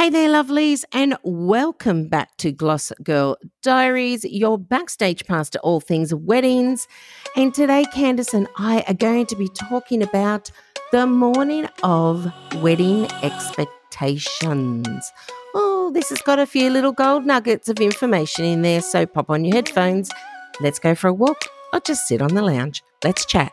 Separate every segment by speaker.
Speaker 1: Hey there, lovelies, and welcome back to Gloss Girl Diaries, your backstage pass to all things weddings. And today, Candice and I are going to be talking about the morning of wedding expectations. Oh, this has got a few little gold nuggets of information in there, so pop on your headphones. Let's go for a walk or just sit on the lounge. Let's chat.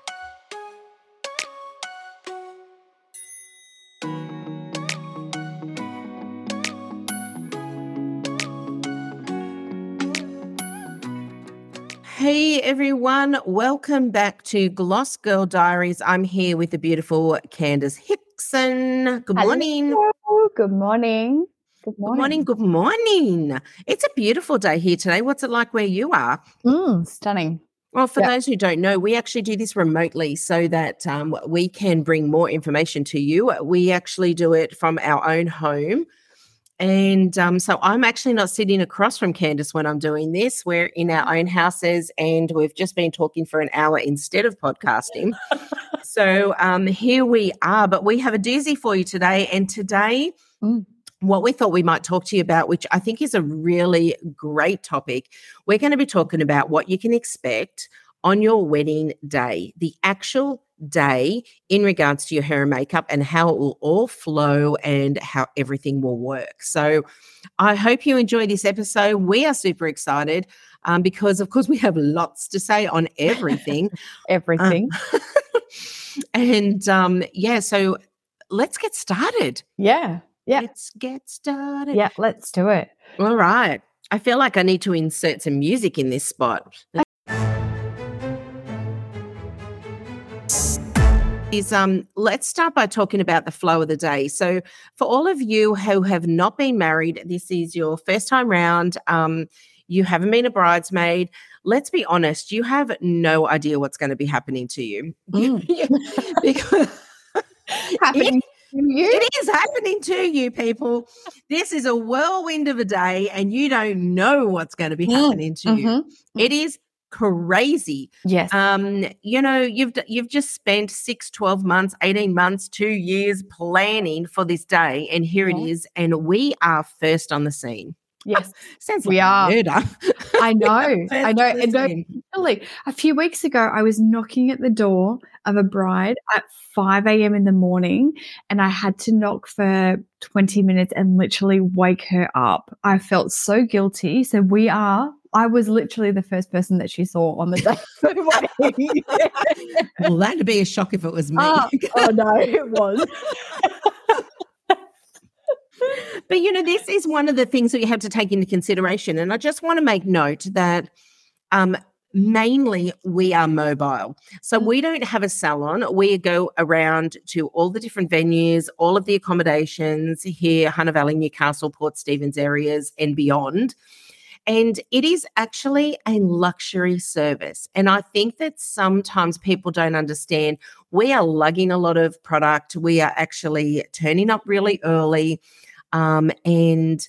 Speaker 1: Everyone, welcome back to Gloss Girl Diaries. I'm here with the beautiful Candice Hickson. Good morning.
Speaker 2: Hello. Good morning. Good morning.
Speaker 1: Good morning. Good morning. It's a beautiful day here today. What's it like where you are?
Speaker 2: Mm, stunning.
Speaker 1: Well, for
Speaker 2: Yeah.
Speaker 1: those who don't know, we actually do this remotely so that um, we can bring more information to you. We actually do it from our own home. And um, so I'm actually not sitting across from Candice when I'm doing this. We're in our own houses and we've just been talking for an hour instead of podcasting. so um, here we are. But we have a doozy for you today. And today,
Speaker 2: Mm.
Speaker 1: what we thought we might talk to you about, which I think is a really great topic, we're going to be talking about what you can expect on your wedding day, the actual day in regards to your hair and makeup and how it will all flow and how everything will work. So I hope you enjoy this episode. We are super excited um, because, of course, we have lots to say on everything.
Speaker 2: Everything.
Speaker 1: and um, yeah, so let's get started.
Speaker 2: yeah. Yeah.
Speaker 1: Let's get started.
Speaker 2: Yeah. Let's do it.
Speaker 1: All right. I feel like I need to insert some music in this spot. Is um let's start by talking about the flow of the day. So for all of you who have not been married, this is your first time round, um you haven't been a bridesmaid, let's be honest, you have no idea what's going to be happening to you.
Speaker 2: Mm.
Speaker 1: because
Speaker 2: Happening you.
Speaker 1: it is happening to you, people. This is a whirlwind of a day, and you don't know what's going to be
Speaker 2: Mm,
Speaker 1: happening to you.
Speaker 2: Mhm.
Speaker 1: It is crazy.
Speaker 2: Yes.
Speaker 1: Um, you know, you've you've just spent six, 12 months, 18 months, two years planning for this day, and here
Speaker 2: Yeah.
Speaker 1: it is, and we are first on the scene.
Speaker 2: yes.
Speaker 1: Sounds like
Speaker 2: We are.
Speaker 1: murder.
Speaker 2: I know. I know. And. Really, a few weeks ago, I was knocking at the door of a bride at 5 a.m. in the morning, and I had to knock for 20 minutes and literally wake her up. I felt so guilty. So, we are, I was literally the first person that she saw on the day of the wedding.
Speaker 1: well, that'd be a shock if it was me.
Speaker 2: oh, oh, no, it was.
Speaker 1: But you know, this is one of the things that you have to take into consideration. And I just want to make note that um, mainly we are mobile. So
Speaker 2: Mm.
Speaker 1: we don't have a salon. We go around to all the different venues, all of the accommodations here, Hunter Valley, Newcastle, Port Stephens areas, and beyond. And it is actually a luxury service. And I think that sometimes people don't understand we are lugging a lot of product. We are actually turning up really early. Um, and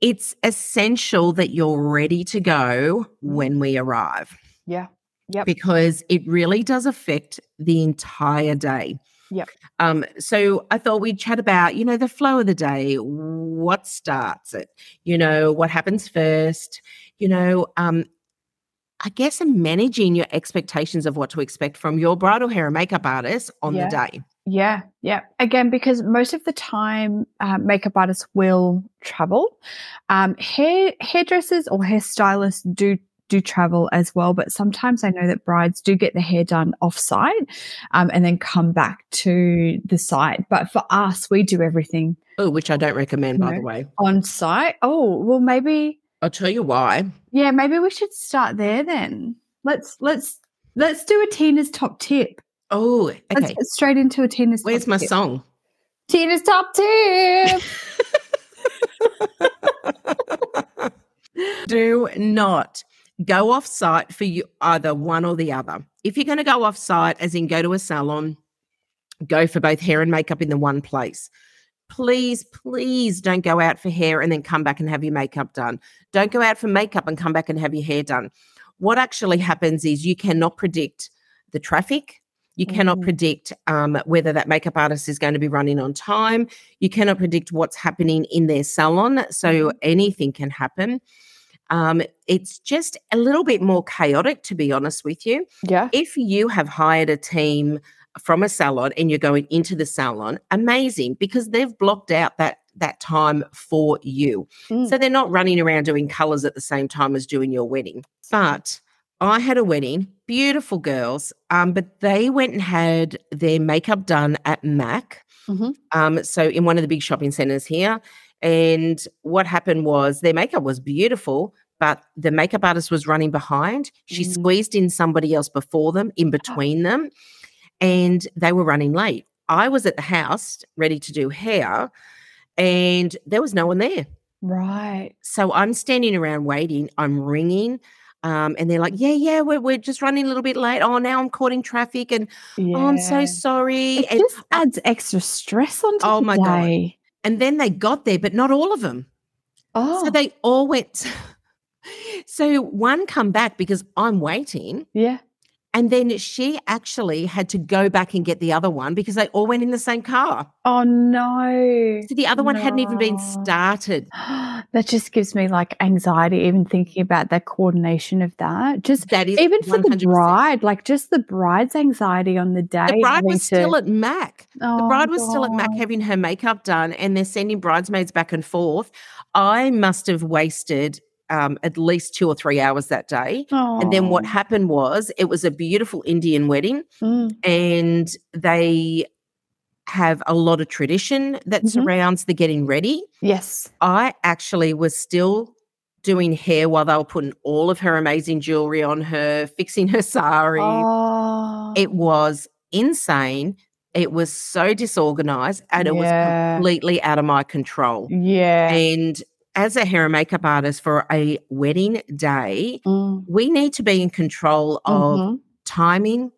Speaker 1: it's essential that you're ready to go when we arrive
Speaker 2: Yeah. Yep.
Speaker 1: because it really does affect the entire day.
Speaker 2: Yep.
Speaker 1: Um, so I thought we'd chat about, you know, the flow of the day, what starts it, you know, what happens first, you know, um, I guess and managing your expectations of what to expect from your bridal hair and makeup artist on
Speaker 2: Yeah.
Speaker 1: the day.
Speaker 2: Yeah, yeah. Again, because most of the time, uh, makeup artists will travel. Um, hair hairdressers or hairstylists do do travel as well, but sometimes I know that brides do get the hair done off site um, and then come back to the site. But for us, we do everything
Speaker 1: Oh, which I don't recommend, by the way.
Speaker 2: on site. Oh, well, maybe
Speaker 1: I'll tell you why.
Speaker 2: yeah, maybe we should start there then. Let's let's let's do a Tina's top tip.
Speaker 1: Oh,
Speaker 2: Let's
Speaker 1: okay.
Speaker 2: get straight into a Tina's. Top Tip.
Speaker 1: Where's my
Speaker 2: tip.
Speaker 1: song?
Speaker 2: Tina's top tip.
Speaker 1: Do not go off site for you either one or the other. If you're going to go off site, as in go to a salon, go for both hair and makeup in the one place. Please, please don't go out for hair and then come back and have your makeup done. Don't go out for makeup and come back and have your hair done. What actually happens is you cannot predict the traffic, You cannot
Speaker 2: Mm.
Speaker 1: predict um, whether that makeup artist is going to be running on time. You cannot predict what's happening in their salon. So anything can happen. Um, it's just a little bit more chaotic, to be honest with you.
Speaker 2: Yeah.
Speaker 1: If you have hired a team from a salon and you're going into the salon, amazing because they've blocked out that that time for you.
Speaker 2: Mm.
Speaker 1: So they're not running around doing colors at the same time as doing your wedding. But I had a wedding, beautiful girls, um, but they went and had their makeup done at MAC.
Speaker 2: Mhm.
Speaker 1: Um, so in one of the big shopping centers here. And what happened was their makeup was beautiful, but the makeup artist was running behind. She
Speaker 2: Mm.
Speaker 1: squeezed in somebody else before them, in between them, and they were running late. I was at the house ready to do hair, and there was no one there.
Speaker 2: Right.
Speaker 1: So I'm standing around waiting. I'm ringing. Um, and they're like, yeah, yeah, we're, we're just running a little bit late. Oh, now I'm caught in traffic and
Speaker 2: Yeah.
Speaker 1: oh, I'm so sorry.
Speaker 2: It
Speaker 1: And,
Speaker 2: just adds extra stress onto
Speaker 1: Oh
Speaker 2: the
Speaker 1: my God.
Speaker 2: day.
Speaker 1: and then they got there, but not all of them.
Speaker 2: Oh,
Speaker 1: So they all went. so one come back because I'm waiting.
Speaker 2: yeah.
Speaker 1: And then she actually had to go back and get the other one because they all went in the same car.
Speaker 2: Oh no.
Speaker 1: So the other one hadn't even been started.
Speaker 2: that just gives me like anxiety even thinking about the coordination of that. Just
Speaker 1: That is
Speaker 2: even for the bride, like just the bride's anxiety on the day.
Speaker 1: The bride was still at MAC. The
Speaker 2: Oh,
Speaker 1: bride was still at MAC having her makeup done, and they're sending bridesmaids back and forth. I must have wasted um, at least two or three hours that day. And then what happened was it was a beautiful Indian wedding,
Speaker 2: Mm,
Speaker 1: and they have a lot of tradition that
Speaker 2: Mhm.
Speaker 1: surrounds the getting ready.
Speaker 2: yes.
Speaker 1: I actually was still doing hair while they were putting all of her amazing jewelry on her, fixing her sari.
Speaker 2: Oh.
Speaker 1: It was insane. It was so disorganized and it
Speaker 2: Yeah.
Speaker 1: was completely out of my control.
Speaker 2: yeah.
Speaker 1: And as a hair and makeup artist for a wedding day,
Speaker 2: Mm,
Speaker 1: we need to be in control of
Speaker 2: mhm,
Speaker 1: timing,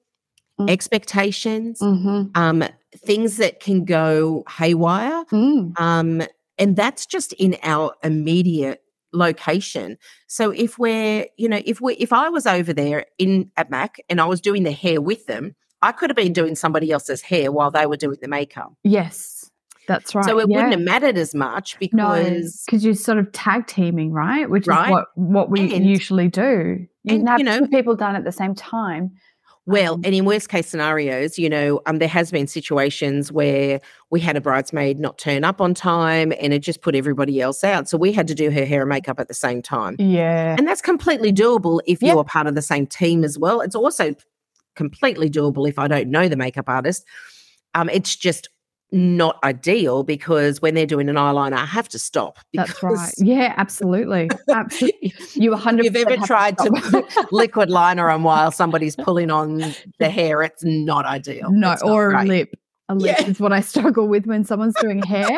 Speaker 2: Mm.
Speaker 1: expectations,
Speaker 2: mhm,
Speaker 1: um, things that can go haywire.
Speaker 2: mm.
Speaker 1: Um, and that's just in our immediate location. So if we're, you know, if we if I was over there in at MAC and I was doing the hair with them, I could have been doing somebody else's hair while they were doing the makeup.
Speaker 2: Yes. That's right.
Speaker 1: So it
Speaker 2: yeah.
Speaker 1: wouldn't have mattered as much
Speaker 2: No,
Speaker 1: because
Speaker 2: because you're sort of tag teaming, right? Which
Speaker 1: Right.
Speaker 2: is what what we
Speaker 1: And-
Speaker 2: usually do. You
Speaker 1: and,
Speaker 2: have
Speaker 1: you know-
Speaker 2: two people done at the same time.
Speaker 1: well,
Speaker 2: Um,
Speaker 1: and in worst case scenarios, you know, um, there has been situations where we had a bridesmaid not turn up on time and it just put everybody else out. So we had to do her hair and makeup at the same time.
Speaker 2: Yeah.
Speaker 1: And that's completely doable if
Speaker 2: Yeah.
Speaker 1: you're part of the same team as well. It's also completely doable if I don't know the makeup artist. Um, it's just not ideal because when they're doing an eyeliner, I have to stop.
Speaker 2: That's right.
Speaker 1: because
Speaker 2: Yeah, absolutely. Absolutely. You 100
Speaker 1: You've ever tried to put liquid liner on while somebody's pulling on the hair, it's not ideal.
Speaker 2: No,
Speaker 1: It's
Speaker 2: or a lip. A lip
Speaker 1: Yeah.
Speaker 2: is what I struggle with when someone's doing hair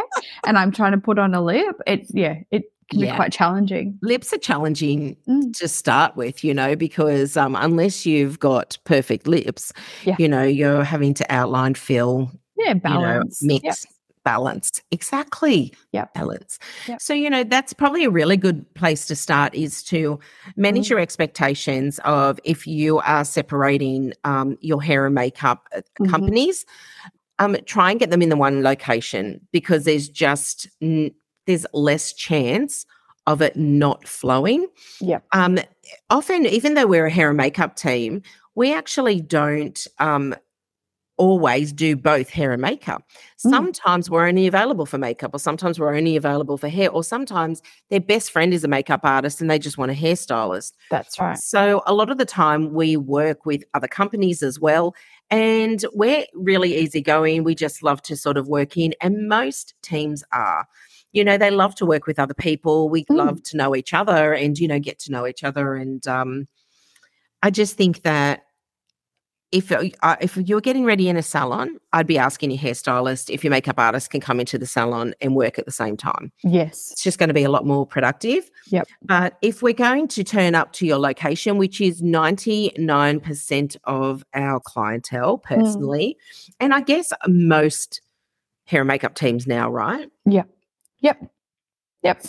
Speaker 2: and I'm trying to put on a lip. It's yeah, it can
Speaker 1: Yeah.
Speaker 2: be quite challenging.
Speaker 1: Lips are challenging
Speaker 2: Mm.
Speaker 1: to start with, you know, because um, unless you've got perfect lips,
Speaker 2: Yeah.
Speaker 1: you know, you're having to outline fill,
Speaker 2: Yeah, balance.
Speaker 1: you know,
Speaker 2: Yep.
Speaker 1: mix, balance. Exactly.
Speaker 2: Yeah.
Speaker 1: Balance.
Speaker 2: Yep.
Speaker 1: So, you know, that's probably a really good place to start is to manage
Speaker 2: Mm.
Speaker 1: your expectations of if you are separating um, your hair and makeup uh,
Speaker 2: Mhm.
Speaker 1: companies, um, try and get them in the one location because there's just, n- there's less chance of it not flowing.
Speaker 2: Yeah.
Speaker 1: Um, often, even though we're a hair and makeup team, we actually don't um, always do both hair and makeup.
Speaker 2: Mm.
Speaker 1: Sometimes we're only available for makeup, or sometimes we're only available for hair, or sometimes their best friend is a makeup artist and they just want a hairstylist.
Speaker 2: That's right.
Speaker 1: So, a lot of the time, we work with other companies as well. And we're really easygoing. We just love to sort of work in, and most teams are. You know, they love to work with other people. We
Speaker 2: Mm.
Speaker 1: love to know each other and, you know, get to know each other. And um, I just think that if uh, uh, if you're getting ready in a salon, I'd be asking your hairstylist if your makeup artist can come into the salon and work at the same time
Speaker 2: Yes.
Speaker 1: it's just going to be a lot more productive.
Speaker 2: Yep.
Speaker 1: But if we're going to turn up to your location, which is 99% of our clientele personally, and I guess most hair and makeup teams now, right?
Speaker 2: Yep. Yep. Yep.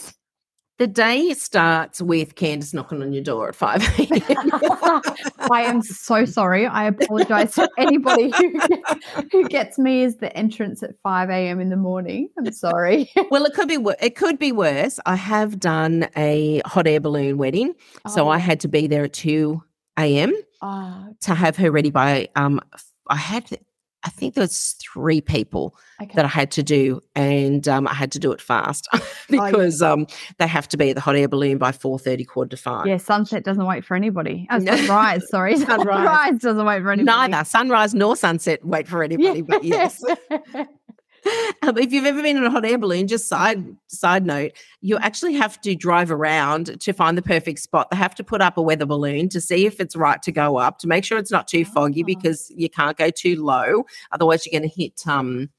Speaker 1: The day starts with Candace knocking on your door at 5 a.m.
Speaker 2: I am so sorry. I apologize to anybody who, who gets me as the entrance at 5 a.m. in the morning. I'm sorry.
Speaker 1: well, it could be it could be worse. I have done a hot air balloon wedding, oh. so I oh. had to be there at 2 a.m. Oh. to have her ready by um I had I think there was three people okay. that I had to do, and um, I had to do it fast because oh, yeah. um, they have to be at the hot air balloon by four thirty, quarter to five.
Speaker 2: Yeah, sunset doesn't wait for anybody. Oh, sunrise, sorry, sunrise. sunrise doesn't wait for anybody.
Speaker 1: Neither sunrise nor sunset wait for anybody. Yeah. But yes. Um, if you've ever been in a hot air balloon, just side side note, you actually have to drive around to find the perfect spot. They have to put up a weather balloon to see if it's right to go up, to make sure it's not too foggy oh. because you can't go too low. Otherwise, you're going to hit um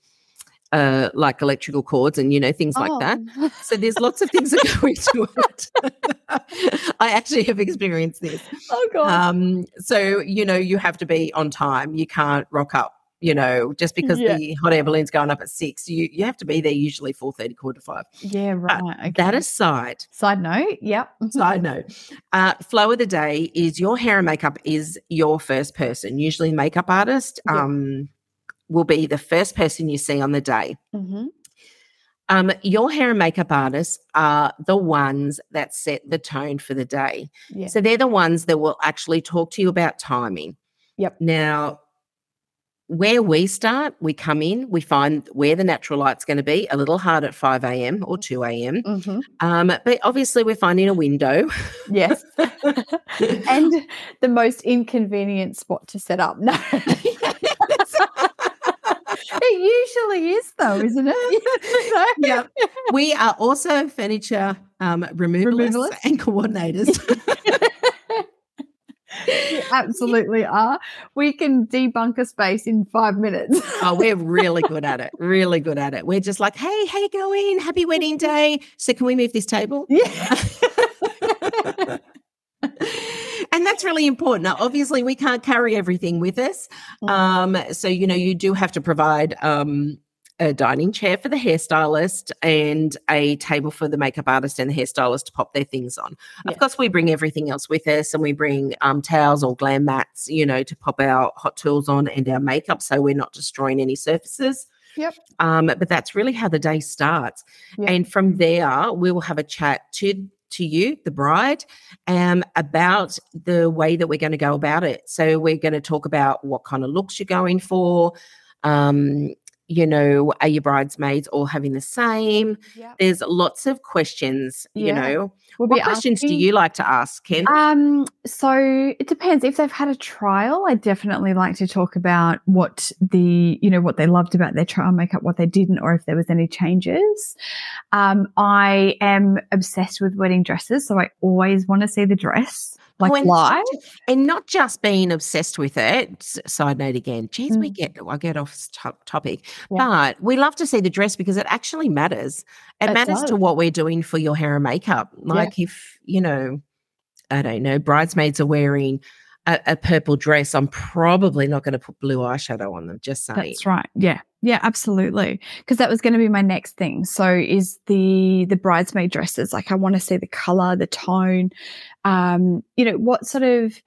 Speaker 1: uh, like electrical cords and you know things oh. like that. Oh. So there's lots of things that go into it. I actually have experienced this.
Speaker 2: Oh god. Um,
Speaker 1: so you know you have to be on time. You can't rock up you know, just because yeah. the hot air balloon's going up at six, you you have to be there usually four thirty, quarter to five.
Speaker 2: Yeah, right. Uh, okay.
Speaker 1: That aside,
Speaker 2: side note, yep.
Speaker 1: side note, uh, flow of the day is your hair and makeup is your first person. Usually, makeup artist yep. um, will be the first person you see on the day. Mm-hmm. Um, your hair and makeup artists are the ones that set the tone for the day. Yeah. So they're the ones that will actually talk to you about timing.
Speaker 2: Yep.
Speaker 1: Now, where we start, we come in, we find where the natural light's going to be, a little hard at 5 a.m. or 2 a.m. Mm-hmm. Um, but obviously, we're finding a window.
Speaker 2: Yes. and the most inconvenient spot to set up. No. it usually is, though, isn't it?
Speaker 1: yeah. We are also furniture um, removalists, removalists and coordinators
Speaker 2: you absolutely are. We can debunk a space in five minutes.
Speaker 1: oh, we're really good at it. Really good at it. We're just like, hey, how you going? Happy wedding day. So can we move this table?
Speaker 2: Yeah.
Speaker 1: and that's really important. Now, obviously, we can't carry everything with us. Mm. Um, so, you know, you do have to provide um, a dining chair for the hairstylist and a table for the makeup artist and the hairstylist to pop their things on. Yeah. Of course, we bring everything else with us and we bring um, towels or glam mats, you know, to pop our hot tools on and our makeup so we're not destroying any surfaces.
Speaker 2: Yep.
Speaker 1: Um, but that's really how the day starts. Yep. And from there, we will have a chat to to you, the bride, um, about the way that we're going to go about it. So we're going to talk about what kind of looks you're going for, um, you know, are your bridesmaids all having the same? Yep. There's lots of questions, yeah. you know. We'll what questions asking, do you like to ask, Ken?
Speaker 2: Um, so it depends. If they've had a trial, I definitely like to talk about what the, you know, what they loved about their trial makeup, what they didn't, or if there was any changes. Um, I am obsessed with wedding dresses, so I always want to see the dress like when, live
Speaker 1: and not just being obsessed with it side note again geez mm. we get i get off topic yeah. but we love to see the dress because it actually matters it, it matters does. to what we're doing for your hair and makeup like yeah. if you know i don't know bridesmaids are wearing a, a purple dress i'm probably not going to put blue eyeshadow on them just saying
Speaker 2: that's right yeah yeah, absolutely. Because that was going to be my next thing. So is the the bridesmaid dresses. Like I want to see the color, the tone. Um, you know, what sort of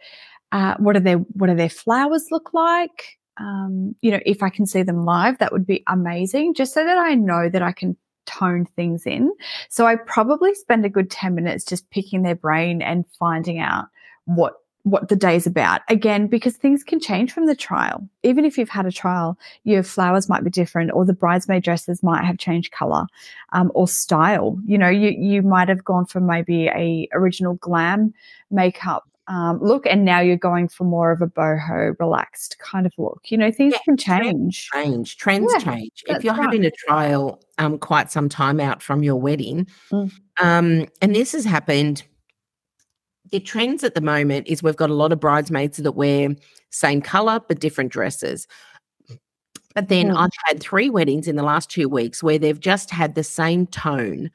Speaker 2: uh, what are their what are their flowers look like? Um, you know, if I can see them live, that would be amazing. Just so that I know that I can tone things in. So I probably spend a good 10 minutes just picking their brain and finding out what what the day's about. Again, because things can change from the trial. Even if you've had a trial, your flowers might be different, or the bridesmaid dresses might have changed color um, or style. You know, you you might have gone for maybe a original glam makeup um, look, and now you're going for more of a boho, relaxed kind of look. You know, things yeah, can change.
Speaker 1: Change trends yeah, change. If you're right. having a trial um, quite some time out from your wedding, mm. um, and this has happened the trends at the moment is we've got a lot of bridesmaids that wear same color but different dresses. But then mm. I've had three weddings in the last two weeks where they've just had the same tone.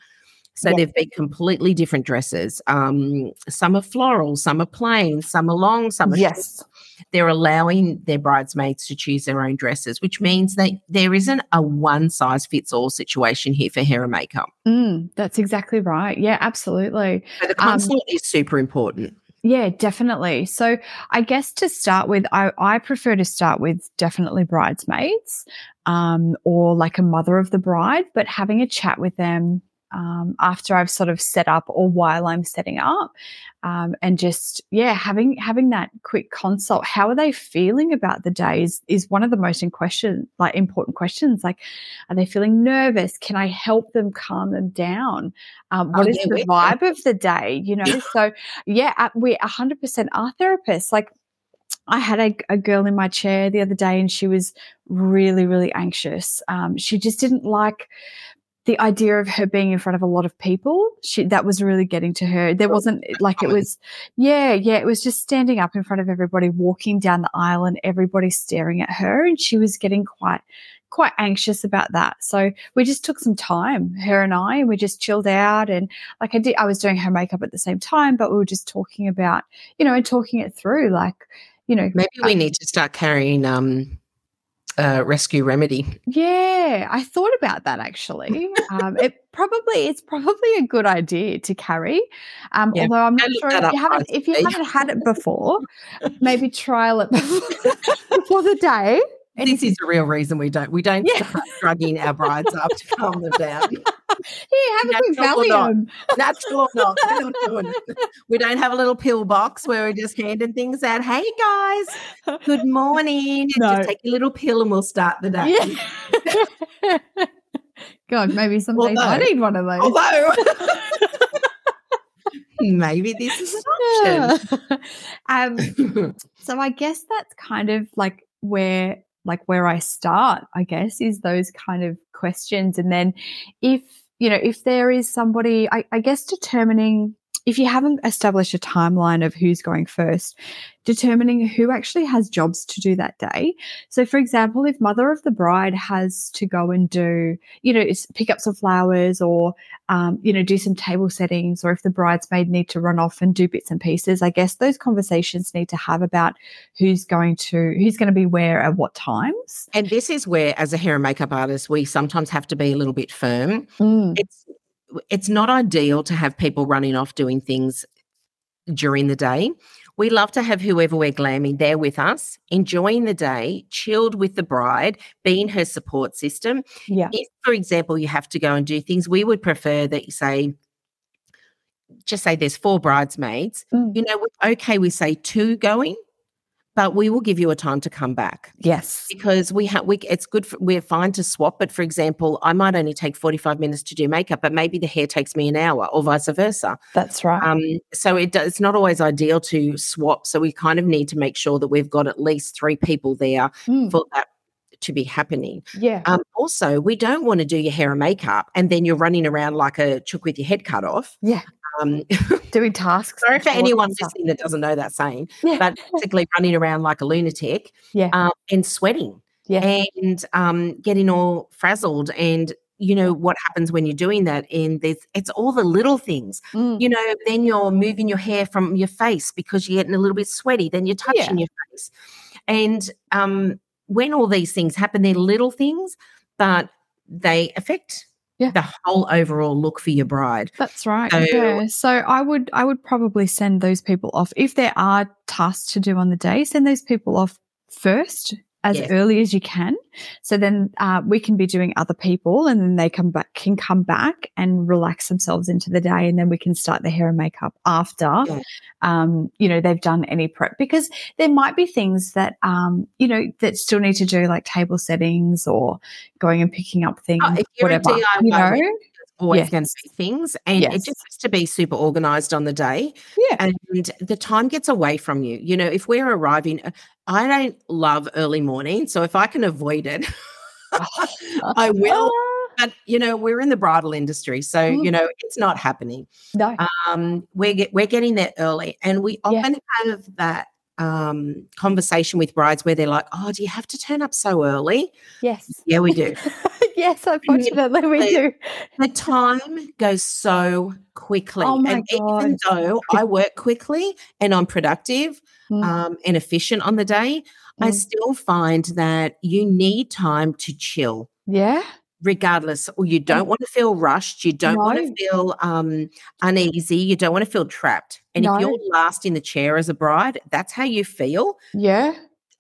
Speaker 1: So yeah. they've been completely different dresses. Um, some are floral, some are plain, some are long, some are
Speaker 2: yes.
Speaker 1: Short. They're allowing their bridesmaids to choose their own dresses, which means that there isn't a one size fits all situation here for hair and makeup.
Speaker 2: Mm, that's exactly right. Yeah, absolutely.
Speaker 1: So the consult um, is super important.
Speaker 2: Yeah, definitely. So I guess to start with, I, I prefer to start with definitely bridesmaids um, or like a mother of the bride, but having a chat with them um, after I've sort of set up or while I'm setting up, um, and just yeah, having having that quick consult. How are they feeling about the day is, is one of the most in question, like important questions. Like, are they feeling nervous? Can I help them calm them down? Um, what oh, is yeah, the vibe of the day? You know, so yeah, we 100% are therapists. Like I had a, a, girl in my chair the other day and she was really, really anxious. Um, she just didn't like the idea of her being in front of a lot of people, she, that was really getting to her. There wasn't like it was, yeah, yeah, it was just standing up in front of everybody, walking down the aisle and everybody staring at her. And she was getting quite, quite anxious about that. So we just took some time, her and I, and we just chilled out. And like I did, I was doing her makeup at the same time, but we were just talking about, you know, and talking it through like, you know,
Speaker 1: maybe we uh, need to start carrying, um, uh, rescue remedy.
Speaker 2: Yeah, I thought about that actually. um, it probably it's probably a good idea to carry. Um, yeah, although I'm not sure if you haven't if you haven't had it before, maybe trial it before, before the day
Speaker 1: this is the real reason we don't we don't yeah. start drugging our brides up to calm them down.
Speaker 2: Yeah, have a quick Valium.
Speaker 1: Natural or not, we don't have a little pill box where we're just handing things out. Hey guys, good morning. No. Just take a little pill and we'll start the day.
Speaker 2: Yeah. God, maybe someday although, I need one of those.
Speaker 1: Although maybe this is an option.
Speaker 2: um, so I guess that's kind of like where like where I start, I guess, is those kind of questions. And then if, you know, if there is somebody, I, I guess determining if you haven't established a timeline of who's going first, determining who actually has jobs to do that day. So, for example, if mother of the bride has to go and do, you know, pick up some flowers or, um, you know, do some table settings, or if the bridesmaid need to run off and do bits and pieces, I guess those conversations need to have about who's going to who's going to be where at what times.
Speaker 1: And this is where, as a hair and makeup artist, we sometimes have to be a little bit firm. Mm. It's it's not ideal to have people running off doing things during the day. We love to have whoever we're glamming there with us, enjoying the day, chilled with the bride, being her support system.
Speaker 2: Yeah.
Speaker 1: If, for example, you have to go and do things, we would prefer that you say, just say there's four bridesmaids. Mm. You know, okay, we say two going, but we will give you a time to come back.
Speaker 2: Yes.
Speaker 1: Because we have we it's good for, we're fine to swap, but for example, I might only take 45 minutes to do makeup, but maybe the hair takes me an hour or vice versa.
Speaker 2: That's right. Um
Speaker 1: so it it's not always ideal to swap, so we kind of need to make sure that we've got at least 3 people there mm. for that to be happening.
Speaker 2: Yeah. Um,
Speaker 1: also, we don't want to do your hair and makeup and then you're running around like a chook with your head cut off.
Speaker 2: Yeah um, doing tasks.
Speaker 1: Sorry for anyone listening that doesn't know that saying, yeah. but basically running around like a lunatic
Speaker 2: yeah. Um,
Speaker 1: and sweating
Speaker 2: yeah.
Speaker 1: and um, getting all frazzled and you know what happens when you're doing that and there's it's all the little things mm. you know then you're moving your hair from your face because you're getting a little bit sweaty then you're touching yeah. your face and um when all these things happen they're little things but they affect
Speaker 2: yeah.
Speaker 1: the whole overall look for your bride.
Speaker 2: That's right. So, yeah. So I would I would probably send those people off if there are tasks to do on the day. Send those people off first as yes. early as you can. So then uh, we can be doing other people, and then they come back can come back and relax themselves into the day, and then we can start the hair and makeup after. Yeah. Um, you know they've done any prep because there might be things that um, you know that still need to do like table settings or going and picking up things, oh, whatever. DIY, you know,
Speaker 1: always yes. going to be things and yes. it just has to be super organized on the day
Speaker 2: yeah
Speaker 1: and the time gets away from you you know if we're arriving uh, i don't love early morning so if i can avoid it i will but you know we're in the bridal industry so mm. you know it's not happening
Speaker 2: no
Speaker 1: um we're get, we're getting there early and we often yeah. have that um, conversation with brides where they're like, "Oh, do you have to turn up so early?"
Speaker 2: Yes.
Speaker 1: Yeah, we do.
Speaker 2: yes, unfortunately, we do.
Speaker 1: The time goes so quickly.
Speaker 2: Oh my
Speaker 1: and even though I work quickly and I'm productive
Speaker 2: Mm,
Speaker 1: um, and efficient on the day, I
Speaker 2: mm.
Speaker 1: still find that you need time to chill.
Speaker 2: Yeah.
Speaker 1: regardless or you don't want to feel rushed you don't want to feel um uneasy you don't want to feel trapped and
Speaker 2: No.
Speaker 1: if you're last in the chair as a bride that's how you feel
Speaker 2: Yeah.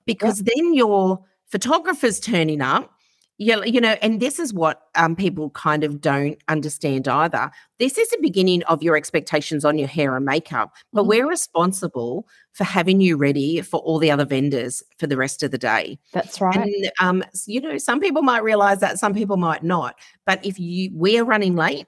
Speaker 1: because then your photographer's turning up you, you know and this is what um, people kind of don't understand either this is the beginning of your expectations on your hair and makeup but
Speaker 2: Mhm.
Speaker 1: we're responsible for having you ready for all the other vendors for the rest of the day
Speaker 2: That's right.
Speaker 1: and um, you know, some people might realize that, some people might not. But if you we are running late,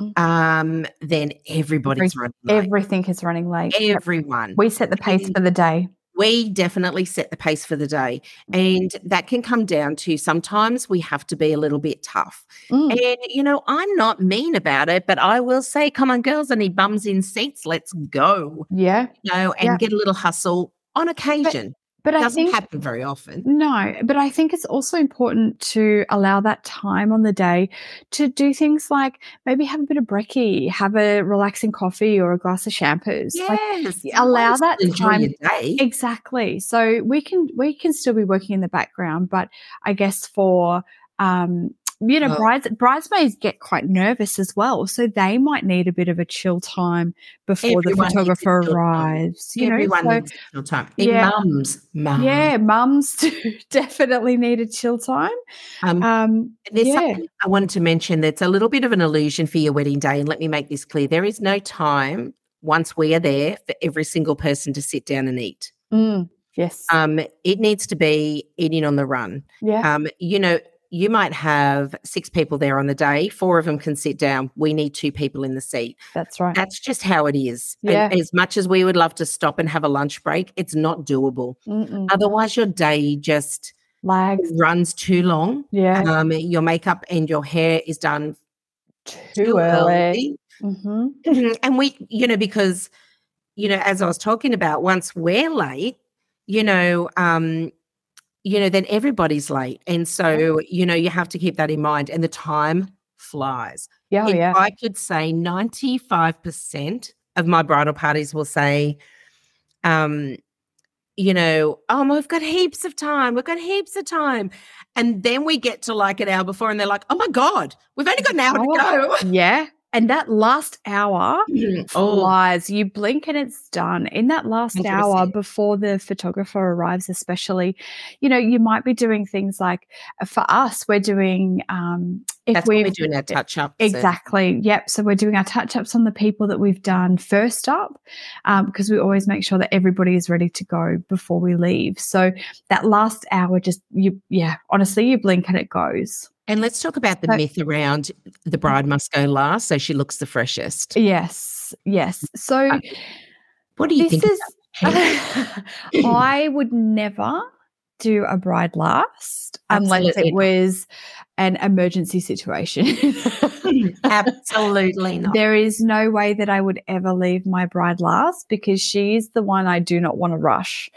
Speaker 2: Mm.
Speaker 1: um, then everybody's running late.
Speaker 2: Everything is running late.
Speaker 1: Everyone.
Speaker 2: We set the pace for the day.
Speaker 1: We definitely set the pace for the day. And that can come down to sometimes we have to be a little bit tough.
Speaker 2: Mm.
Speaker 1: And, you know, I'm not mean about it, but I will say, come on, girls, I need bums in seats. Let's go.
Speaker 2: Yeah.
Speaker 1: You know, and
Speaker 2: Yeah.
Speaker 1: get a little hustle on occasion.
Speaker 2: But I
Speaker 1: Doesn't
Speaker 2: think
Speaker 1: happen very often.
Speaker 2: No, but I think it's also important to allow that time on the day to do things like maybe have a bit of brekkie, have a relaxing coffee or a glass of shampoos.
Speaker 1: Yes. you
Speaker 2: allow that time- exactly. So we can we can still be working in the background, but I guess for um you know,
Speaker 1: Well-
Speaker 2: brides, bridesmaids get quite nervous as well, so they might need a bit of a chill time before the
Speaker 1: Everyone needs a
Speaker 2: photographer arrives. You
Speaker 1: Everyone
Speaker 2: know, so
Speaker 1: needs chill time.
Speaker 2: Yeah.
Speaker 1: mums, mums.
Speaker 2: yeah, mums do definitely need a chill time.
Speaker 1: Um,
Speaker 2: Um,
Speaker 1: there's
Speaker 2: yeah.
Speaker 1: something I wanted to mention that's a little bit of an illusion for your wedding day. And let me make this clear there is no time once we are there for every single person to sit down and eat.
Speaker 2: Mm, yes.
Speaker 1: Um, it needs to be eating on the run.
Speaker 2: yeah.
Speaker 1: Um, you know, you might have six people there on the day, four of them can sit down. We need two people in the seat.
Speaker 2: that's right.
Speaker 1: That's just how it is. And
Speaker 2: Yeah.
Speaker 1: as much as we would love to stop and have a lunch break, it's not doable.
Speaker 2: Mm-mm.
Speaker 1: Otherwise, your day just
Speaker 2: Lags.
Speaker 1: runs too long.
Speaker 2: Yeah.
Speaker 1: Um, your makeup and your hair is done
Speaker 2: Too early. hmm
Speaker 1: and we, you know, because, you know, as I was talking about, once we're late, you know, um, you know, then everybody's late. And so, you know, you have to keep that in mind. And the time flies.
Speaker 2: Yeah. Oh,
Speaker 1: if
Speaker 2: yeah.
Speaker 1: I could say 95% of my bridal parties will say, um, you know, oh, we've got heaps of time. We've got heaps of time. And then we get to like an hour before and they're like, oh my God, we've only got an hour to go.
Speaker 2: Yeah. And that last hour
Speaker 1: oh,
Speaker 2: flies. You blink and it's done. In that last hour before the photographer arrives, especially, you know, you might be doing things like uh, for us, we're doing um if
Speaker 1: that's we're doing our touch up.
Speaker 2: Exactly. Yep. So we're doing our touch ups on the people that we've done first up um, because we always make sure that everybody is ready to go before we leave. So that last hour, just you, yeah, honestly, you blink and it goes.
Speaker 1: And let's talk about the
Speaker 2: So-
Speaker 1: myth around the bride must go last so she looks the freshest.
Speaker 2: Yes. Yes. So
Speaker 1: Uh, What do you
Speaker 2: this
Speaker 1: think?
Speaker 2: is, I would never do a bride last unless it was an emergency situation.
Speaker 1: Absolutely not.
Speaker 2: There is no way that I would ever leave my bride last because she is the one I do not want to rush.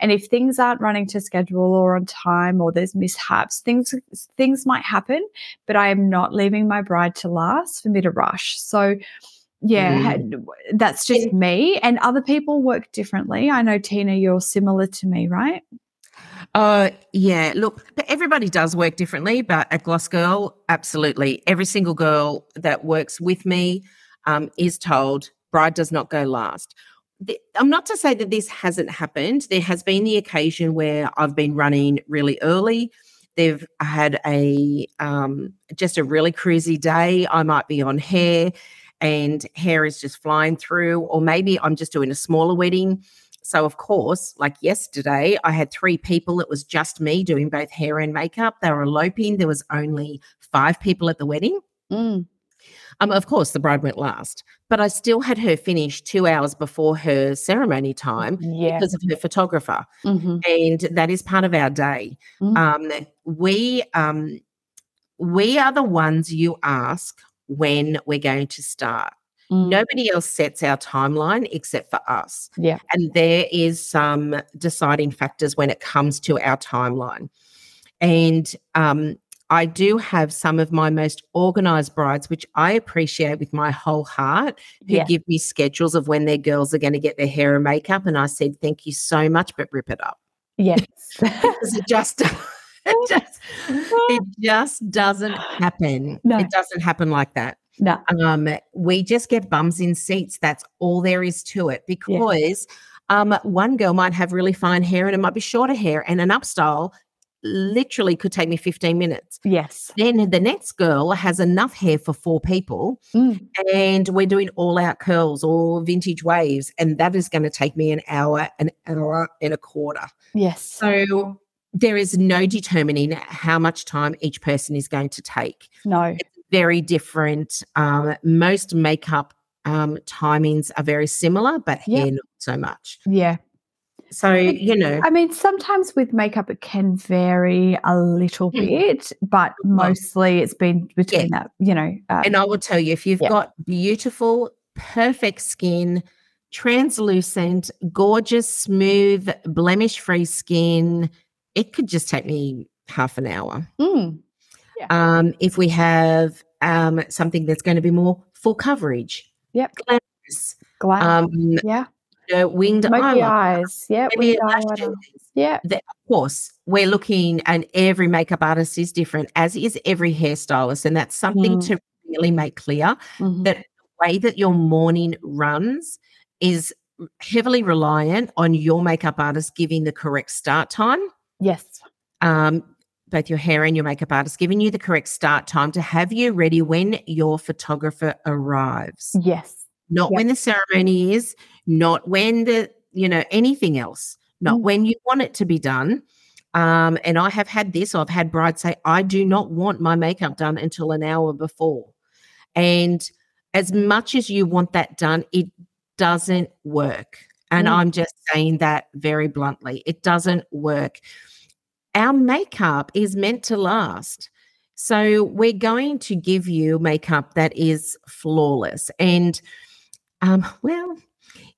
Speaker 2: And if things aren't running to schedule or on time or there's mishaps, things things might happen, but I am not leaving my bride to last for me to rush. So yeah,
Speaker 1: Mm.
Speaker 2: that's just me. And other people work differently. I know Tina, you're similar to me, right?
Speaker 1: Oh, yeah. Look, everybody does work differently, but at Gloss Girl, absolutely. Every single girl that works with me um, is told bride does not go last. The- I'm not to say that this hasn't happened. There has been the occasion where I've been running really early. They've had a um, just a really crazy day. I might be on hair, and hair is just flying through, or maybe I'm just doing a smaller wedding. So, of course, like yesterday, I had three people. It was just me doing both hair and makeup. They were eloping. There was only five people at the wedding.
Speaker 2: Mm.
Speaker 1: Um, of course, the bride went last, but I still had her finish two hours before her ceremony time
Speaker 2: Yeah.
Speaker 1: because of her photographer,
Speaker 2: hmm
Speaker 1: and that is part of our day.
Speaker 2: Mm.
Speaker 1: Um, we um, we are the ones you ask when we're going to start.
Speaker 2: Mm.
Speaker 1: Nobody else sets our timeline except for us.
Speaker 2: Yeah.
Speaker 1: And there is some deciding factors when it comes to our timeline. And um, I do have some of my most organized brides, which I appreciate with my whole heart, who
Speaker 2: Yeah.
Speaker 1: give me schedules of when their girls are going to get their hair and makeup. And I said, thank you so much, but rip it up.
Speaker 2: Yes.
Speaker 1: Because it just, it just, it just doesn't happen.
Speaker 2: No.
Speaker 1: It doesn't happen like that.
Speaker 2: No.
Speaker 1: Um, we just get bums in seats. That's all there is to it. Because um, one girl might have really fine hair and it might be shorter hair, and an upstyle literally could take me 15 minutes.
Speaker 2: Yes.
Speaker 1: Then the next girl has enough hair for four people,
Speaker 2: Mm.
Speaker 1: and we're doing all out curls or vintage waves, and that is going to take me an hour, an hour and a quarter.
Speaker 2: Yes.
Speaker 1: So there is no determining how much time each person is going to take
Speaker 2: no.
Speaker 1: Very different. Um, most makeup um, timings are very similar, but
Speaker 2: Yeah.
Speaker 1: hair not so much.
Speaker 2: Yeah.
Speaker 1: So you know,
Speaker 2: I mean, sometimes with makeup it can vary a little
Speaker 1: Mm.
Speaker 2: bit, but mostly it's been between that, you know. Um,
Speaker 1: and I will tell you, if you've
Speaker 2: Yeah.
Speaker 1: got beautiful, perfect skin, translucent, gorgeous, smooth, blemish-free skin, it could just take me half an hour.
Speaker 2: mm,
Speaker 1: Um, if we have um, something that's going to be more full coverage,
Speaker 2: Yep.
Speaker 1: glamorous,
Speaker 2: glass.
Speaker 1: um,
Speaker 2: yeah.
Speaker 1: you know, winged
Speaker 2: Smoky eyes. Yeah. winged eyeliner. Yeah.
Speaker 1: The- of course, we're looking, and every makeup artist is different, as is every hairstylist, and that's something
Speaker 2: Mm.
Speaker 1: to really make clear.
Speaker 2: Mhm.
Speaker 1: That the way that your morning runs is heavily reliant on your makeup artist giving the correct start time.
Speaker 2: Yes.
Speaker 1: Um, both your hair and your makeup artist giving you the correct start time to have you ready when your photographer arrives
Speaker 2: Yes.
Speaker 1: not
Speaker 2: Yep.
Speaker 1: when the ceremony is, not when the, you know, anything else, not
Speaker 2: Mm.
Speaker 1: when you want it to be done. Um, and I have had this, I've had brides say, I do not want my makeup done until an hour before. And as much as you want that done, it doesn't work. And
Speaker 2: Mm.
Speaker 1: I'm just saying that very bluntly. It doesn't work. Our makeup is meant to last. So we're going to give you makeup that is flawless. And um, well,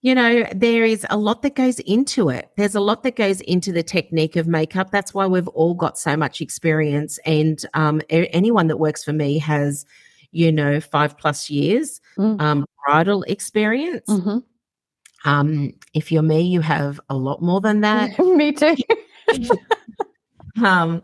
Speaker 1: you know, there is a lot that goes into it. There's a lot that goes into the technique of makeup. That's why we've all got so much experience. And um, a- anyone that works for me has, you know, five plus years
Speaker 2: Mm.
Speaker 1: um, bridal experience.
Speaker 2: Mhm.
Speaker 1: Um, if you're me, you have a lot more than that.
Speaker 2: Me too.
Speaker 1: um,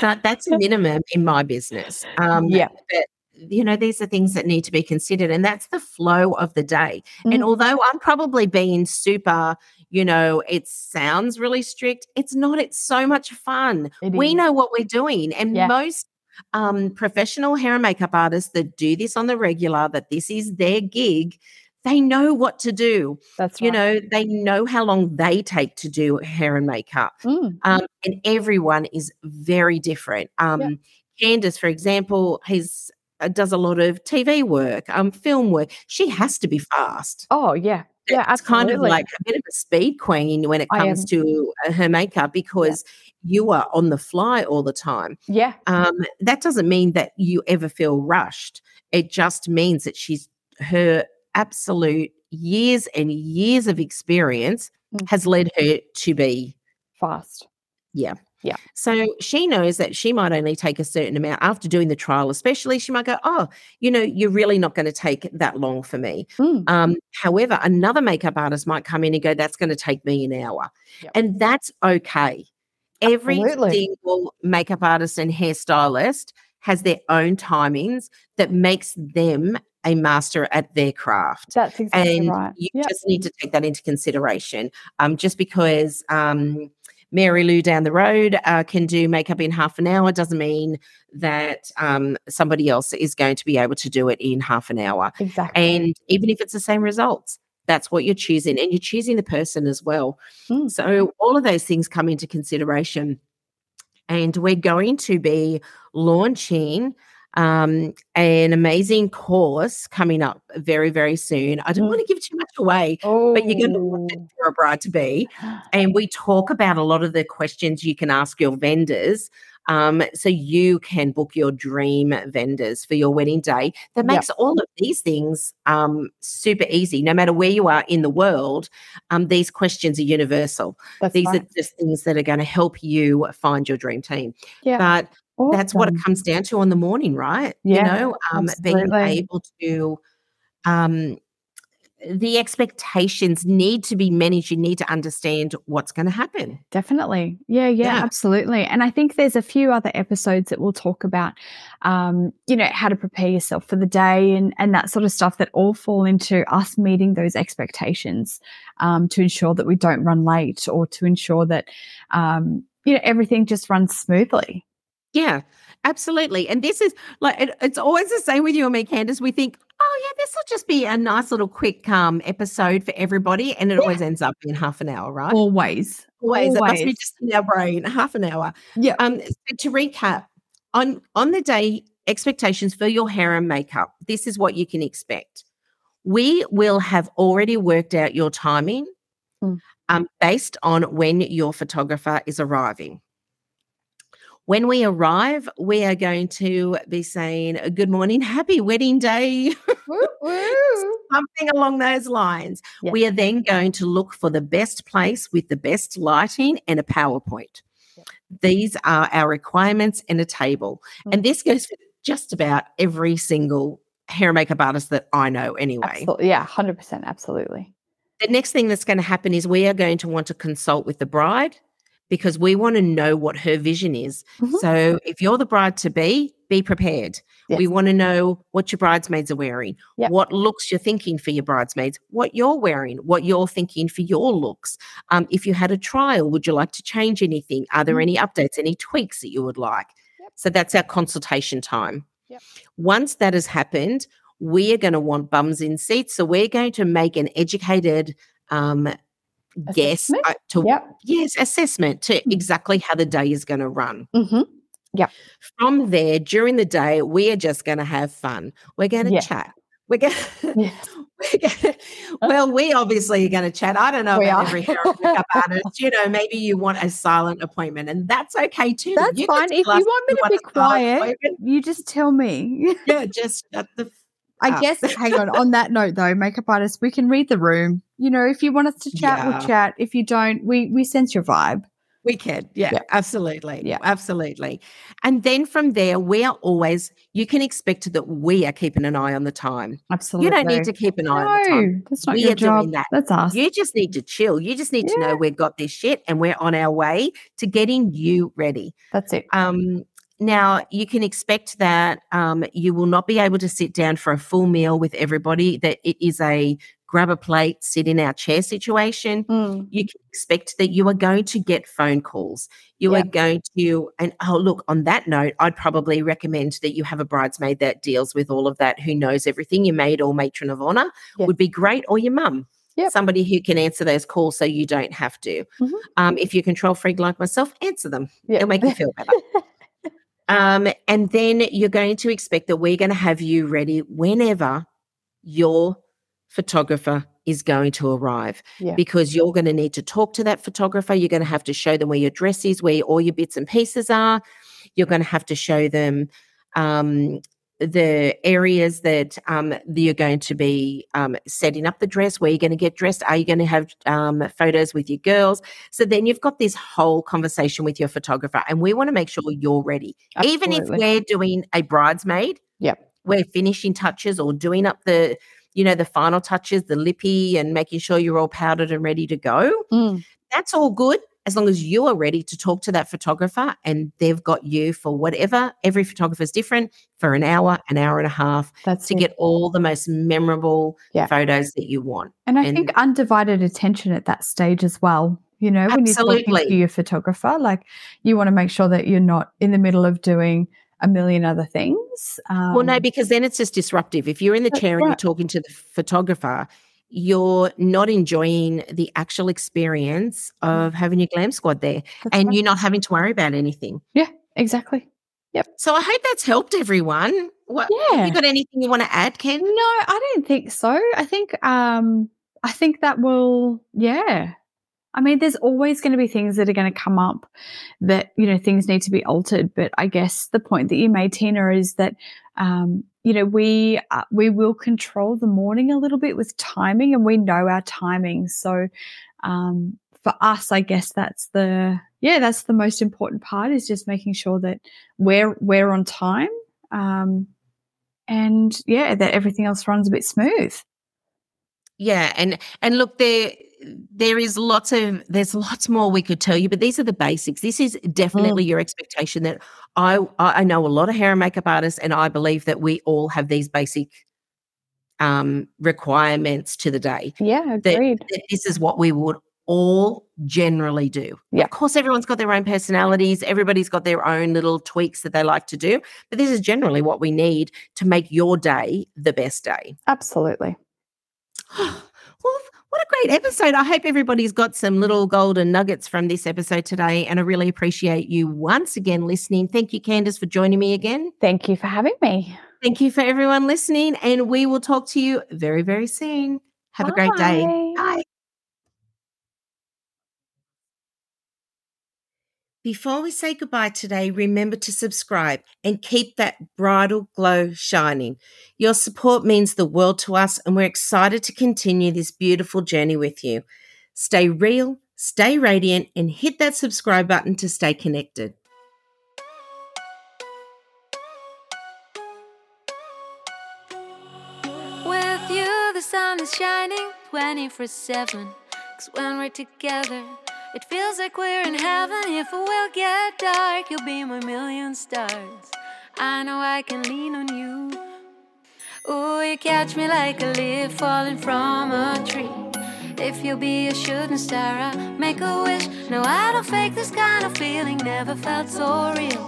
Speaker 1: but that's a minimum in my business. Um,
Speaker 2: Yeah.
Speaker 1: But you know, these are things that need to be considered, and that's the flow of the day. And
Speaker 2: Mm.
Speaker 1: although I'm probably being super, you know, it sounds really strict. It's not. It's so much fun.
Speaker 2: It
Speaker 1: we
Speaker 2: is.
Speaker 1: know what we're doing, and
Speaker 2: Yeah.
Speaker 1: most um, professional hair and makeup artists that do this on the regular, that this is their gig. They know what to do.
Speaker 2: That's
Speaker 1: You know, they know how long they take to do hair and makeup
Speaker 2: Mm.
Speaker 1: um, and everyone is very different. Um, Candace, for example, has uh, does a lot of TV work, um, film work. She has to be fast.
Speaker 2: Oh yeah. Yeah,
Speaker 1: It's kind of like a bit of a speed queen when it comes to uh, her makeup because you are on the fly all the time.
Speaker 2: Yeah.
Speaker 1: Um, that doesn't mean that you ever feel rushed. It just means that she's her absolute years and years of experience
Speaker 2: Mm.
Speaker 1: has led her to be
Speaker 2: Fast.
Speaker 1: yeah.
Speaker 2: Yeah.
Speaker 1: So she knows that she might only take a certain amount after doing the trial, especially. She might go, Oh, you know, you're really not going to take that long for me.
Speaker 2: Mm.
Speaker 1: Um, however, another makeup artist might come in and go, That's going to take me an hour.
Speaker 2: Yep.
Speaker 1: And that's okay. Every
Speaker 2: Absolutely.
Speaker 1: single makeup artist and hairstylist has their own timings that makes them a master at their craft
Speaker 2: That's exactly
Speaker 1: and
Speaker 2: right.
Speaker 1: you
Speaker 2: Yep.
Speaker 1: just need to take that into consideration. Um, just because um, Mary Lou down the road uh, can do makeup in half an hour doesn't mean that um, somebody else is going to be able to do it in half an hour.
Speaker 2: Exactly.
Speaker 1: And even if it's the same results, that's what you're choosing, and you're choosing the person as well.
Speaker 2: Mm.
Speaker 1: So all of those things come into consideration. And we're going to be launching um, an amazing course coming up very, very soon. I don't
Speaker 2: Mm.
Speaker 1: want to give too much away,
Speaker 2: oh.
Speaker 1: but you're going to want it for a bride to be. And we talk about a lot of the questions you can ask your vendors. Um, so you can book your dream vendors for your wedding day. That
Speaker 2: Yep.
Speaker 1: makes all of these things um, super easy. No matter where you are in the world, um, these questions are universal.
Speaker 2: That's
Speaker 1: These
Speaker 2: right.
Speaker 1: are just things that are going to help you find your dream team.
Speaker 2: Yeah.
Speaker 1: But awesome. that's what it comes down to on the morning, right?
Speaker 2: Yeah,
Speaker 1: you know, um, being able to um, the expectations need to be managed. You need to understand what's going to happen.
Speaker 2: Definitely. Yeah, yeah,
Speaker 1: Yeah.
Speaker 2: absolutely. And I think there's a few other episodes that we'll talk about, um, you know, how to prepare yourself for the day and, and that sort of stuff that all fall into us meeting those expectations um, to ensure that we don't run late or to ensure that, um, you know, everything just runs smoothly.
Speaker 1: Yeah, absolutely. And this is like it, it's always the same with you and me, Candace. We think, oh yeah, this will just be a nice little quick um episode for everybody, and it
Speaker 2: Yeah.
Speaker 1: always ends up being half an hour, right?
Speaker 2: Always.
Speaker 1: always, it must be
Speaker 2: always.
Speaker 1: just in our brain, half an hour.
Speaker 2: Yeah.
Speaker 1: Um, so to recap, on on the day expectations for your hair and makeup, this is what you can expect. We will have already worked out your timing
Speaker 2: Mm.
Speaker 1: um, based on when your photographer is arriving. When we arrive, we are going to be saying, Good morning, happy wedding day,
Speaker 2: Woo, woo.
Speaker 1: something along those lines. We are then going to look for the best place with the best lighting and a PowerPoint. These are our requirements and a table.
Speaker 2: Mm.
Speaker 1: And this goes for just about every single hair and makeup artist that I know, anyway.
Speaker 2: Absolutely. Yeah, 100%. Absolutely.
Speaker 1: The next thing that's going to happen is we are going to want to consult with the bride because we want to know what her vision is.
Speaker 2: Mhm.
Speaker 1: So if you're the bride to be, be prepared. We want to know what your bridesmaids are wearing,
Speaker 2: Yep.
Speaker 1: what looks you're thinking for your bridesmaids, what you're wearing, what you're thinking for your looks. Um, if you had a trial, would you like to change anything? Are there
Speaker 2: Mhm.
Speaker 1: any updates, any tweaks that you would like?
Speaker 2: Yep.
Speaker 1: So that's our consultation time.
Speaker 2: Yep.
Speaker 1: Once that has happened, we are going to want bums in seats. So we're going to make an educated um, guess uh, to
Speaker 2: Yep.
Speaker 1: yes assessment to
Speaker 2: Mm.
Speaker 1: exactly how the day is going to run.
Speaker 2: hmm
Speaker 1: From there, during the day, we are just going to have fun. We're going to
Speaker 2: Yeah.
Speaker 1: chat. We're going.
Speaker 2: Yes.
Speaker 1: Gonna, well, we obviously are going to chat. I don't know
Speaker 2: We
Speaker 1: about
Speaker 2: are.
Speaker 1: every hair makeup artist. You know, maybe you want a silent appointment, and that's okay too.
Speaker 2: That's
Speaker 1: You
Speaker 2: fine. If you want me to be quiet, you just tell me.
Speaker 1: yeah, just shut the.
Speaker 2: I
Speaker 1: up.
Speaker 2: guess, hang on, on that note though, makeup artists, we can read the room. You know, if you want us to chat,
Speaker 1: Yeah.
Speaker 2: we'll chat. If you don't, we we sense your vibe.
Speaker 1: We can. Yeah,
Speaker 2: Yeah.
Speaker 1: absolutely.
Speaker 2: Yeah.
Speaker 1: absolutely. And then from there, we are always. You can expect that we are keeping an eye on the time.
Speaker 2: Absolutely.
Speaker 1: You don't need to keep an eye on the time.
Speaker 2: No, that's not
Speaker 1: We
Speaker 2: your job.
Speaker 1: that.
Speaker 2: That's us.
Speaker 1: You just need to chill. You just need to know we've got this shit and we're on our way to getting you ready.
Speaker 2: That's it.
Speaker 1: Um, now, you can expect that um, you will not be able to sit down for a full meal with everybody, that it is a grab a plate, sit in our chair situation.
Speaker 2: Mm,
Speaker 1: You can expect that you are going to get phone calls. You
Speaker 2: Yeah.
Speaker 1: are going to, and oh, look, on that note, I'd probably recommend that you have a bridesmaid that deals with all of that, who knows everything. Your maid or matron of honor
Speaker 2: Yes.
Speaker 1: would be great, or your mum.
Speaker 2: Yep.
Speaker 1: Somebody who can answer those calls so you don't have to.
Speaker 2: Mhm.
Speaker 1: Um, if you're control freak like myself, answer them.
Speaker 2: yeah.
Speaker 1: It'll make you feel better. Um, and then you're going to expect that we're going to have you ready whenever your photographer is going to arrive
Speaker 2: Yeah.
Speaker 1: because you're going to need to talk to that photographer. You're going to have to show them where your dress is, where all your bits and pieces are. You're going to have to show them um, the areas that um, that you're going to be um, setting up the dress, where you're going to get dressed. Are you going to have um, photos with your girls? So then you've got this whole conversation with your photographer, and we want to make sure you're ready. Even if we're doing a bridesmaid,
Speaker 2: Yep.
Speaker 1: we're finishing touches or doing up the, you know, the final touches, the lippy, and making sure you're all powdered and ready to go.
Speaker 2: Mm,
Speaker 1: That's all good as long as you are ready to talk to that photographer and they've got you for whatever. Every photographer is different for an hour, an hour and a half
Speaker 2: that's
Speaker 1: to
Speaker 2: it.
Speaker 1: get all the most memorable
Speaker 2: Yeah.
Speaker 1: photos that you want.
Speaker 2: And I
Speaker 1: and-
Speaker 2: think undivided attention at that stage as well. You know, when you're talking to your photographer, like you want to make sure that you're not in the middle of doing a million other things. Um,
Speaker 1: well, no, because then it's just disruptive. If you're in the chair and you're talking to the photographer, you're not enjoying the actual experience of having your glam squad there
Speaker 2: Mm. that's
Speaker 1: and
Speaker 2: right.
Speaker 1: you're not having to worry about anything.
Speaker 2: Yeah, exactly. Yep.
Speaker 1: So I hope that's helped everyone. What, Have
Speaker 2: Yeah.
Speaker 1: you got anything you want to add, Ken?
Speaker 2: No, I don't think so. I think um I think that will yeah. I mean there's always going to be things that are going to come up that you know things need to be altered, but I guess the point that you made Tina is that um you know we uh, we will control the morning a little bit with timing and we know our timing. So um for us I guess that's the yeah, that's the most important part is just making sure that we're we're on time. Um, and yeah, that everything else runs a bit smooth.
Speaker 1: Yeah, and and look there there is lots of there's lots more we could tell you, but these are the basics. This is definitely mm. your expectation that I I know a lot of hair and makeup artists, and I believe that we all have these basic um, requirements to the day.
Speaker 2: Yeah, agreed.
Speaker 1: That, that this is what we would all generally do.
Speaker 2: Yeah.
Speaker 1: Of course, everyone's got their own personalities. Everybody's got their own little tweaks that they like to do. But this is generally what we need to make your day the best day.
Speaker 2: Absolutely.
Speaker 1: what a great episode. I hope everybody's got some little golden nuggets from this episode today. And I really appreciate you once again listening. Thank you, Candace, for joining me again.
Speaker 2: Thank you for having me.
Speaker 1: Thank you for everyone listening. And we will talk to you very, very soon. Have Bye. a great day. Bye. Before we say goodbye today, remember to subscribe and keep that bridal glow shining. Your support means the world to us, and we're excited to continue this beautiful journey with you. Stay real, stay radiant, and hit that subscribe button to stay connected.
Speaker 3: With you, the sun is shining 24 7. Cause when we're together, it feels like we're in heaven. If it will get dark, you'll be my million stars. I know I can lean on you. Oh, you catch me like a leaf falling from a tree. If you'll be a shooting star, I'll make a wish. No, I don't fake this kind of feeling, never felt so real.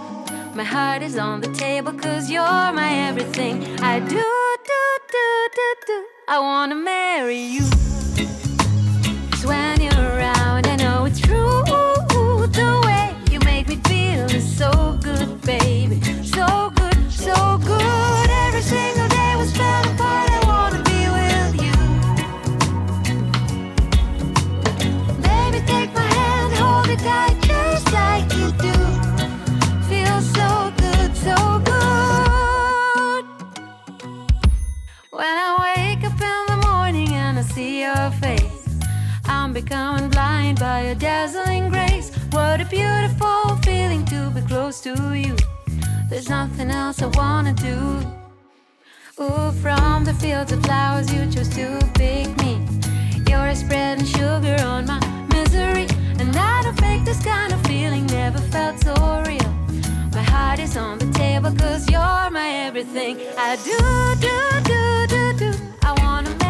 Speaker 3: My heart is on the table, cause you're my everything. I do, do, do, do, do. I wanna marry you. A beautiful feeling to be close to you. There's nothing else I wanna do. Ooh, from the fields of flowers you chose to pick me. You're spreading sugar on my misery. And I don't fake this kind of feeling, never felt so real. My heart is on the table, cause you're my everything. I do, do, do, do, do. I wanna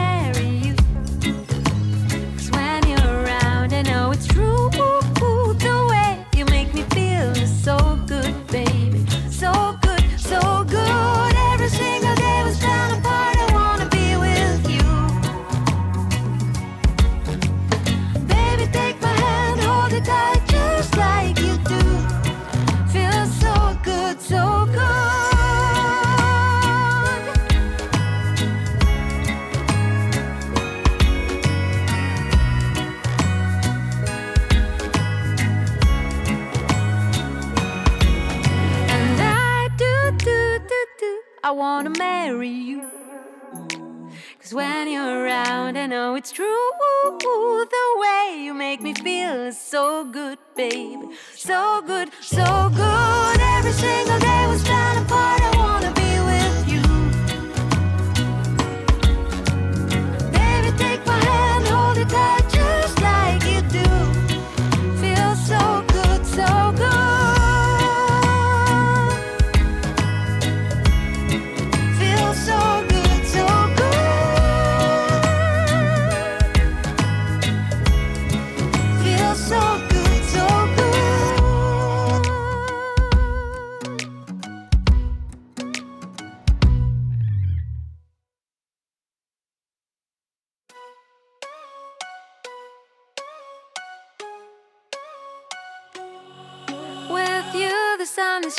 Speaker 3: good, baby. So good, so good.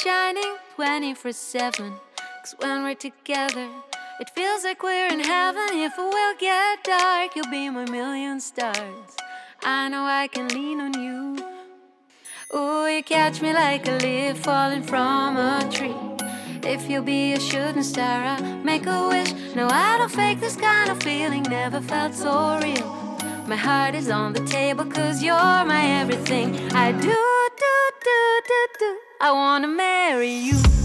Speaker 3: Shining 24 7. Cause when we're together, it feels like we're in heaven. If it will get dark, you'll be my million stars. I know I can lean on you. Oh, you catch me like a leaf falling from a tree. If you'll be a shooting star, I'll make a wish. No, I don't fake this kind of feeling, never felt so real. My heart is on the table, cause you're my everything. I do, do, do, do do. I wanna marry you.